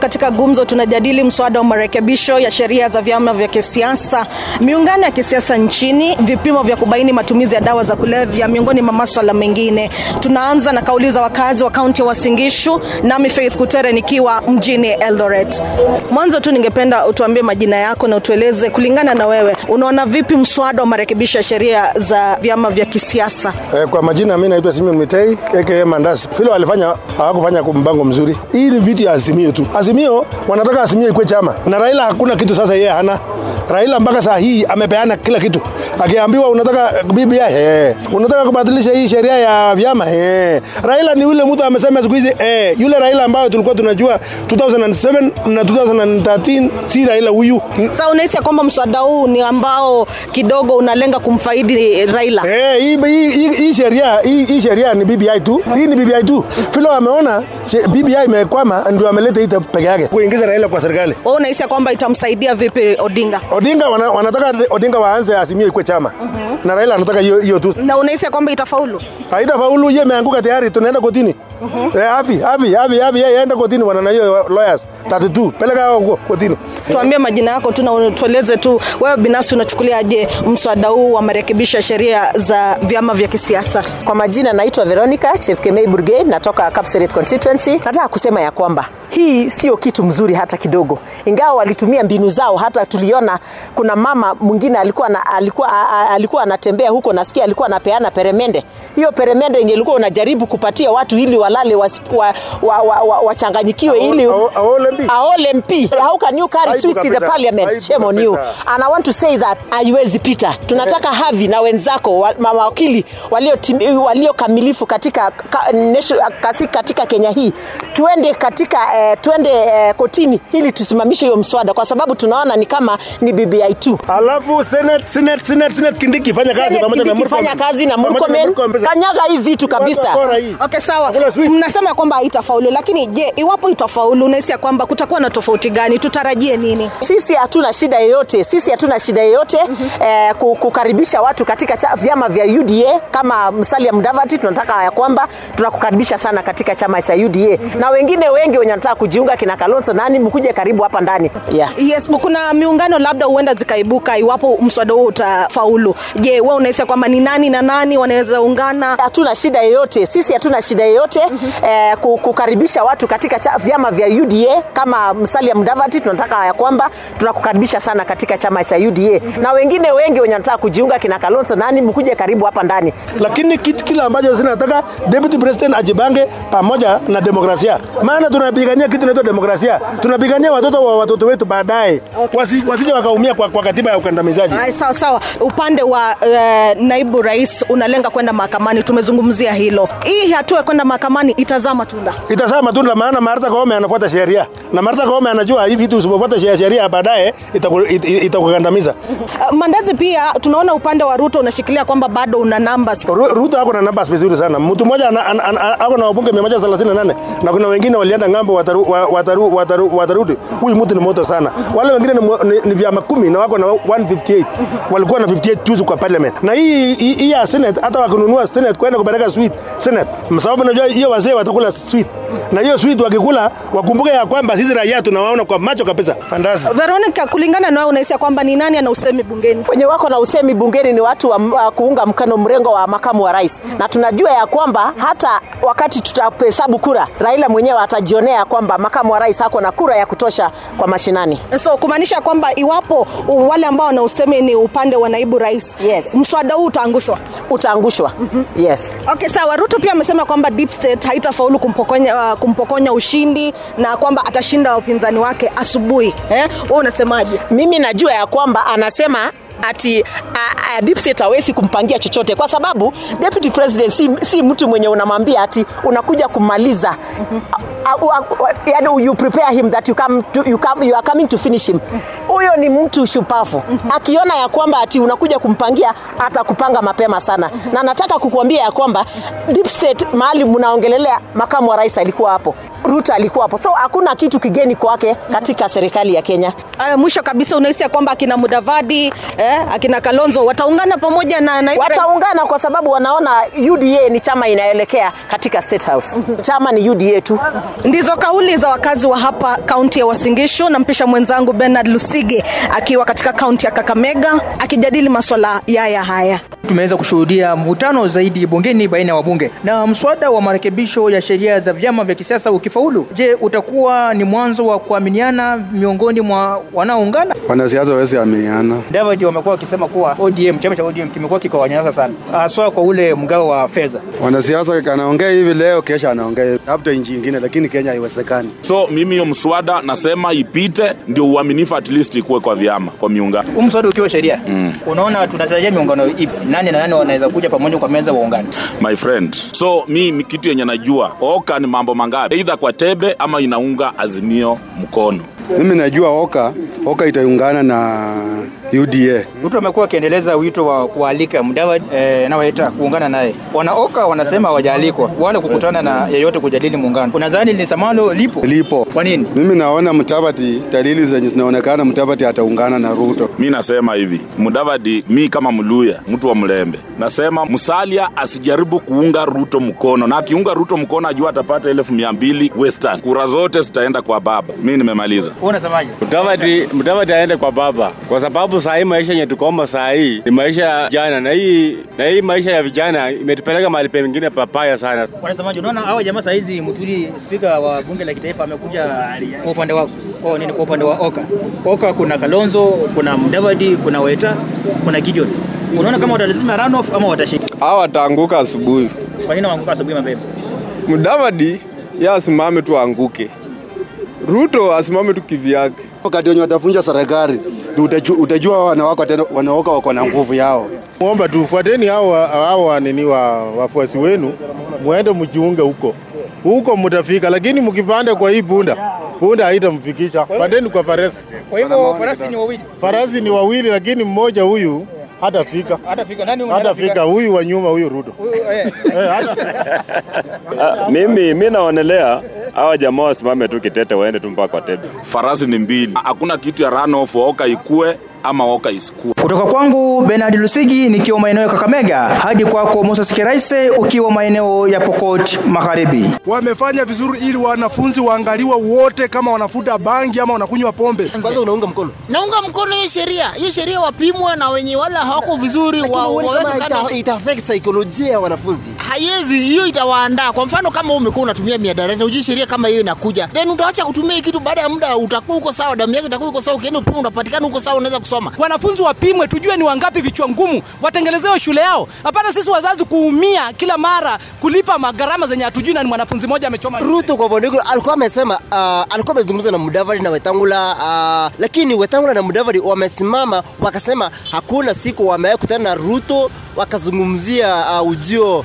Katika gumzo tunajadili mswada wa marekebisho ya sheria za vyama vya kisiasa, miungano ya kisiasa nchini, vipimo vya kubaini matumizi ya dawa za kulevya, miongoni mwa maswala mengine. Tunaanza na kauli za wakazi wa kaunti ya Uasin nami Faith Kutere nikiwa mjini Eldoret. Mwanzo tu ningependa utuambie majina yako na utueleze kulingana na wewe, unaona vipi mswada wa marekebisho ya sheria za vyama vya kisiasa? Eh, kwa majina mimi naitwa Simeon Mitei aka Mandas. Vile hawakufanya mpango mzuri. Hii ni vitu ya Azimio tu. Azimio wanataka Azimio ikuwe chama. Na Raila hakuna kitu sasa, yeye hana. Raila mpaka saa hii amepeana kila kitu, akiambiwa unataka BBI eh, unataka kubadilisha hii sheria ya vyama eh. Raila ni yule mtu amesema siku hizi eh, yule Raila ambayo tulikuwa tunajua 2007 na 2013 si Raila huyu. Sasa unahisi kwamba mswada huu ni ambao kidogo unalenga kumfaidi Raila? Eh, hii hii- hii sheria hii hii sheria ni BBI tu. Hii ni BBI tu. Vile wameona BBI imekwama ndio ameleta hii peke yake kuingiza Raila kwa serikali. Wewe unahisi kwamba itamsaidia vipi Odinga? Odinga wana, wanataka Odinga waanze asimie ikuwe chama na Raila anataka hiyo hiyo tu. Na unahisi ya kwamba itafaulu? Haitafaulu, hiyo imeanguka tayari, tunaenda kotini. Eh, hapi hapi hapi hapi, yeye aenda kotini, bwana, na hiyo lawyers 32 peleka huko kotini. Tuambie majina yako tu na tueleze tu wewe binafsi unachukuliaje mswada huu wa marekebisho ya sheria za vyama vya kisiasa? Kwa majina naitwa Veronica Chepkemei Burgay, natoka Kapseret constituency. Nataka kusema ya kwamba hii sio kitu mzuri hata kidogo, ingawa walitumia mbinu zao. Hata tuliona kuna mama mwingine alikuwa na, alikuwa alikuwa anatembea huko, nasikia alikuwa anapeana peremende. Hiyo peremende yenye ilikuwa unajaribu kupatia watu ili walale wachanganyikiwe wa, wa, wa, wachanganyikiwe ili aole mpi. How can you carry sweets in the parliament? Shame on you. And I want to say that haiwezi pita. Tunataka Havi na wenzako wa- mawakili walio tim- walio kamilifu katika ka, katika Kenya hii tuende katika eh, twende eh, kotini ili tusimamishe hiyo mswada kwa sababu tunaona ni kama ni BBI tu. Alafu Senate Senate Senate Senate Kindiki fanya kazi pamoja na Murkomen. fanya kazi na Murkomen. Kanyaga hii vitu kabisa. Watu. Okay, sawa. Mnasema kwamba haitafaulu, lakini je, iwapo itafaulu, unahisi kwamba kutakuwa na tofauti gani? Tutarajie nini? sisi hatuna shida yoyote sisi hatuna shida yoyote eh, kukaribisha watu katika cha, vyama vya UDA kama Musalia Mudavadi tunataka ya kwamba tunakukaribisha sana katika chama cha UDA na wengine wengi wenye wanataka kujiunga kina Kalonzo nani mkuje karibu hapa ndani? Yeah. Yes, kuna miungano labda huenda zikaibuka iwapo mswada huo utafaulu. Je, wewe unahisi kwamba ni nani na nani wanaweza ungana? hatuna shida yoyote. Sisi hatuna shida yoyote eh, kukaribisha watu katika cha, vyama vya UDA kama Musalia Mudavadi tunataka ya kwamba tunakukaribisha sana katika chama cha UDA na wengine wengi wenye wanataka kujiunga kina Kalonzo nani mkuje karibu hapa ndani? Lakini kitu kile ambacho zinataka deputy president ajibange pamoja na demokrasia, maana tunapigania kitu inaitwa demokrasia. Tunapigania watoto wa watoto wetu baadaye wasi, wasije wakaumia kwa, kwa katiba ya ukandamizaji. Sawa sawa. Upande wa uh, naibu rais unalenga kwenda mahakamani, tumezungumzia hilo. Hii hatua ya kwenda mahakamani itazaa matunda. Itazaa matunda, maana Martha Koome anafuata sheria na Martha Koome anajua hivi vitu usipofuata sheria baadaye itakukandamiza. Uh, Mandazi, pia tunaona upande wa Ruto unashikilia kwamba bado una numbers. Ruto ako na numbers vizuri sana. Mtu mmoja ako na wabunge 138 na kuna wengine walienda ng'ambo wataru, wa- wataru, wataru, watarudi. Huyu mtu ni moto sana. Wale wengine ni, ni, ni vyama kumi na wako na 158 walikuwa na 58 juzi kwa parliament. Na hii hii ya senate hata wakinunua senate kwenda kupeleka sweet senate, sababu najua hiyo wazee watakula sweet na hiyo sweet wakikula wakumbuke ya kwamba sisi raia tunawaona kwa macho kabisa. Fantastic. Veronica, kulingana na wewe unahisi kwamba ni nani ana usemi bungeni? wenye wako na usemi bungeni ni watu wa, uh, kuunga mkono mrengo wa makamu wa rais, na tunajua ya kwamba hata wakati tutahesabu kura, Raila mwenyewe atajionea kwamba makamu wa rais ako na kura ya kutosha kwa mashinani. So kumaanisha kwamba iwapo wale ambao wana usemi ni upande wa naibu rais, Yes. mswada huu utaangushwa. Utaangushwa. Yes. Okay, sawa. Ruto pia amesema kwamba deep state haitafaulu kumpokonya, uh, kumpokonya ushindi na kwamba atashinda wapinzani wake asubuhi. Eh, wewe unasemaje? Mimi najua ya kwamba anasema ati a, a, deep state hawezi kumpangia chochote kwa sababu deputy president si, si mtu mwenye unamwambia ati unakuja kumaliza. You prepare him that you come to, you come, you are coming to finish him. Huyo ni mtu shupafu akiona ya kwamba ati unakuja kumpangia atakupanga mapema sana. Na nataka kukuambia ya kwamba deep state mahali mnaongelelea makamu wa rais alikuwa hapo. Ruto alikuwa hapo. So hakuna kitu kigeni kwake katika serikali ya Kenya. Uh, mwisho kabisa unahisi ya kwamba akina Mudavadi eh, eh, akina Kalonzo wataungana pamoja na naibu wataungana kwa sababu wanaona UDA ni chama inaelekea katika State House. Chama ni UDA tu. Ndizo kauli za wakazi wa hapa kaunti ya Uasin Gishu. Nampisha mwenzangu Bernard Lusige akiwa katika kaunti ya Kakamega akijadili maswala yaya haya. Tumeweza kushuhudia mvutano zaidi bungeni baina ya wabunge na mswada wa marekebisho ya sheria za vyama vya kisiasa ukifaulu, je, utakuwa ni mwanzo wa kuaminiana miongoni mwa wanaoungana? Wanasiasa wawezi aminiana. David wamekuwa wakisema kuwa ODM, chama cha ODM kimekuwa kikawanyanyasa sana, haswa kwa ule mgao wa fedha. Wanasiasa anaongea hivi leo, kesho anaongea labda nchi ingine, lakini Kenya haiwezekani. So mimi hiyo mswada nasema ipite, ndio uaminifu at least ikuwe kwa vyama, kwa miungano. Huu mswada ukiwa sheria mm. unaona tunatarajia miungano ipi? Nani na nani wanaweza kuja pamoja kwa meza waungane? my friend. So mi ni kitu yenye najua oka ni mambo mangapi, aidha kwa tebe ama inaunga azimio mkono. Mimi najua Oka, Oka itaungana na UDA. Ruto amekuwa akiendeleza wito wa kualika Mudavadi eh, na Waita kuungana naye. Wanaoka wanasema hawajaalikwa wala kukutana na yeyote kujadili muungano. Unadhani lisamalo lipo? Lipo. Kwa nini? Mimi naona Mtabati, dalili zenye zinaonekana Mtabati ataungana na Ruto. Mi nasema hivi, Mudavadi, mi kama Mluya, mtu wa Mlembe, nasema Musalia asijaribu kuunga Ruto mkono, na akiunga Ruto mkono ajua atapata elfu mia mbili Western. Kura zote zitaenda kwa baba. Mi nimemaliza. Unasemaje? Mtavati, Mtavati aende kwa baba, kwa sababu saa hii maisha yenye tukoma saa hii ni maisha ya vijana, na hii na hii maisha ya vijana imetupeleka mahali pengine papaya sana. Unasemaje? Unaona hawa jamaa saa hizi Muturi, spika wa bunge la kitaifa, amekuja kwa upande wako kwa nini, kwa upande wa Oka. Oka kuna Kalonzo, kuna Mudavadi, kuna Waita, kuna Gideon. Unaona kama watalazima runoff ama watashinda? Hawa wataanguka asubuhi. Kwa nini waanguka asubuhi mapema? Mudavadi yeye asimame tu aanguke, Ruto asimame tu kivyake. Wakati wenye watavunja serikali utajua, wanawako tena wanaoka wako na nguvu yao. Muomba tufuateni hao hao nini wa wafuasi wenu, muende mjiunge huko huko, mtafika. Lakini mkipanda kwa hii punda, punda haitamfikisha. Pandeni kwa farasi. Kwa hivyo farasi ni wawili. Farasi ni wawili, lakini mmoja huyu hatafika, Hatafika. Nani huyu hatafika. Huyu wa nyuma, huyu Ruto Eh. Eh, Mimi mi naonelea hawa jamaa wasimame tu kitete, waende tu mpaka kwa tebe. Farasi ni mbili, hakuna kitu ya runoff, oka ikue ama oka isikue. Kutoka kwangu Bernard Lusigi nikiwa maeneo ya Kakamega hadi kwako Moses Kiraise ukiwa maeneo ya Pokot Magharibi. wamefanya vizuri ili wanafunzi waangaliwe wote kama wanafuta bangi ama wanakunywa pombe. Kwanza unaunga mkono? Naunga mkono hiyo sheria. Hiyo sheria wapimwe na wenye wala hawako vizuri wa, wa, wa, Ita affect saikolojia ya wanafunzi. Haiwezi, hiyo itawaandaa. Kwa mfano kama wewe umekuwa unatumia miadarati, hujui sheria kama hiyo inakuja. Then utaacha kutumia kitu baada ya muda utakuwa uko sawa, damu yako itakuwa uko sawa, ukienda upimo unapatikana uko sawa, unaweza kusoma. wanafunzi wapimwe, tujue ni wangapi vichwa ngumu, watengenezewe shule yao. Hapana sisi wazazi kuumia kila mara kulipa magharama zenye hatujui na ni mwanafunzi mmoja amechoma. Ruto kwa Bondiko alikuwa amesema uh, alikuwa amezungumza na Mudavadi na Wetangula uh, lakini Wetangula na Mudavadi wamesimama wakasema hakuna siku wamewahi kutana na Ruto wakazungumzia uh, ujio uh,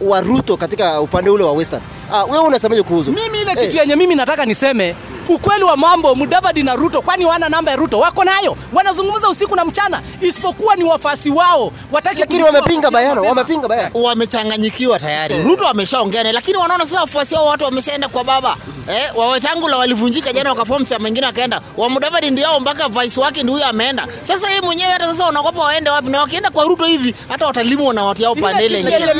wa Ruto katika upande ule wa Western. Uh, wewe unasemaje kuhusu? Mimi ile kitu yenye mimi nataka niseme ukweli wa mambo, Mudavadi na Ruto, kwani wana namba ya Ruto? Wako nayo, wanazungumza usiku na mchana, isipokuwa ni wafasi wao wataki. Lakini wamepinga bayana, wamepinga bayana. Wamechanganyikiwa tayari. Ruto ameshaongea naye, lakini wanaona sasa wafuasi wao watu wameshaenda kwa baba. Eh, wa Wetangula walivunjika jana wakaform chama kingine akaenda. Wa Mudavadi ndio hao mpaka vice wake ndio huyo ameenda. Sasa yeye mwenyewe hata sasa wanaogopa waende wapi na wakienda kwa Ruto hivi hata watalimwa na watu yao pande ile nyingine.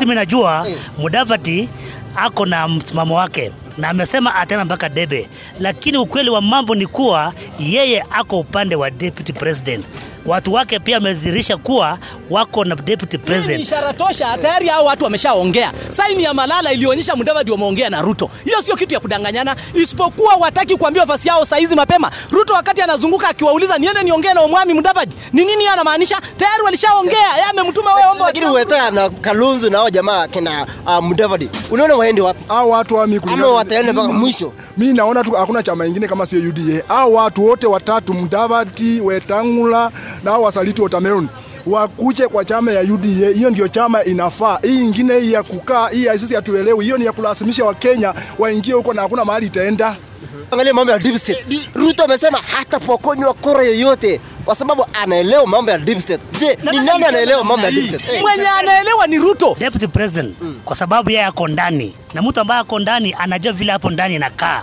Mimi najua Mudavadi ako na msimamo wake na amesema ataenda mpaka debe, lakini ukweli wa mambo ni kuwa yeye ako upande wa deputy president. Watu wake pia wamedhihirisha kuwa wako na deputy Hii ni president. ishara tosha, tayari hao watu wameshaongea. Saini ya Malala ilionyesha Mudavadi wameongea na Ruto. Hiyo sio kitu ya kudanganyana, isipokuwa wataki kuambia wafasi yao saizi mapema. Ruto wakati anazunguka akiwauliza niende niongee na Omwami Mudavadi, ni nini anamaanisha? Tayari walishaongea, yeye amemtuma wewe omba. lakini Weta na Kalunzu na hao jamaa kina uh, Mudavadi. Unaona waende wapi? Hao watu wa Ama wataenda mpaka mwisho. Mimi naona tu hakuna chama kingine kama sio UDA. Hao watu wote watatu, Mudavadi, Wetangula na hao wasaliti Watermelon wakuje kwa chama ya UDA. Hiyo ndio chama inafaa. Hii nyingine hii ya kukaa, hii ya sisi hatuelewi. Hiyo ni ya kulazimisha Wakenya waingie huko na hakuna mahali itaenda. Angalia mambo ya deep state. Ruto amesema hatapokonywa kura yoyote kwa sababu anaelewa mambo ya deep state. Je, ni nani anaelewa mambo ya deep state? Eh. Mwenye anaelewa ni Ruto. Deputy president kwa sababu yeye ako ndani na mtu ambaye ako ndani anajua vile hapo ndani inakaa.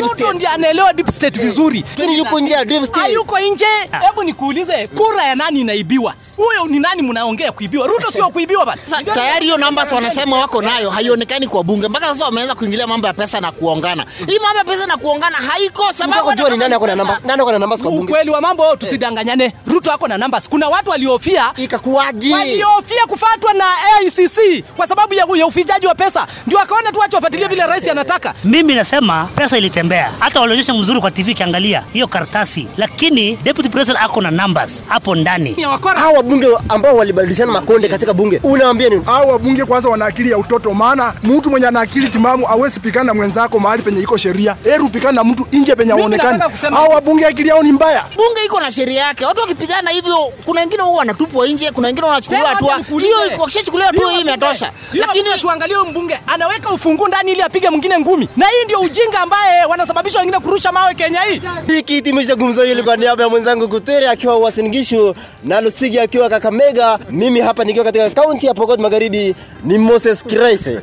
Ruto ndiye anaelewa deep state vizuri. Lakini yuko nje ya deep state. Hayuko nje. Hebu nikuulize, kura ya nani inaibiwa? Huyo ni nani mnaongea kuibiwa? Ruto sio kuibiwa bana. Tayari hiyo numbers wanasema wako nayo haionekani kwa bunge mpaka sasa wameanza kuingilia mambo ya pesa na kuongana. Hii mambo ya pesa na kuongana haiko sababu kujua ni nani ako na namba nani ako na numbers kwa bunge. Ukweli wa mambo tusidanganyane. Ruto ako na numbers. Kuna watu waliofia ikakuwaje? Waliofia kufatwa na AICC kwa sababu ya, ya ufijaji wa pesa. Ndio akaona tu watu wafuatilie vile rais anataka. Mimi nasema pesa ilitembea, hata walionyesha mzuri kwa TV kiangalia hiyo karatasi, lakini deputy president ako na numbers hapo ndani. Hao wabunge ambao walibadilishana makonde katika bunge, unawaambia nini? Hao wabunge kwanza wana akili ya utoto, maana mtu mwenye ana akili timamu hawezi pikana na mwenzako mahali penye iko sheria. Heru pikana na mtu nje penye Mimi haonekani. Hao wabunge akili yao ni mbaya. Bunge iko na sheria yake. Watu wakipigana hivyo, kuna wengine huwa wanatupwa nje, kuna wengine wanachukuliwa hatua. Hiyo iko- wakishachukuliwa hatua hii imetosha. Lakini tuangalie mbunge mbunge anaweka ufungu ndani ili apige mwingine ngumi, na hii ndio ujinga ambaye wanasababisha wengine kurusha mawe Kenya hii. Hiki timisha gumzo hili kwa niaba ya mwenzangu Kutere akiwa Uasin Gishu na Lusigi akiwa Kakamega, mimi hapa nikiwa katika kaunti ya Pokot Magharibi ni Moses Kiraise.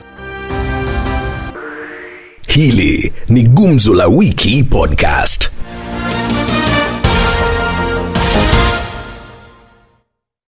Hili ni Gumzo la Wiki Podcast.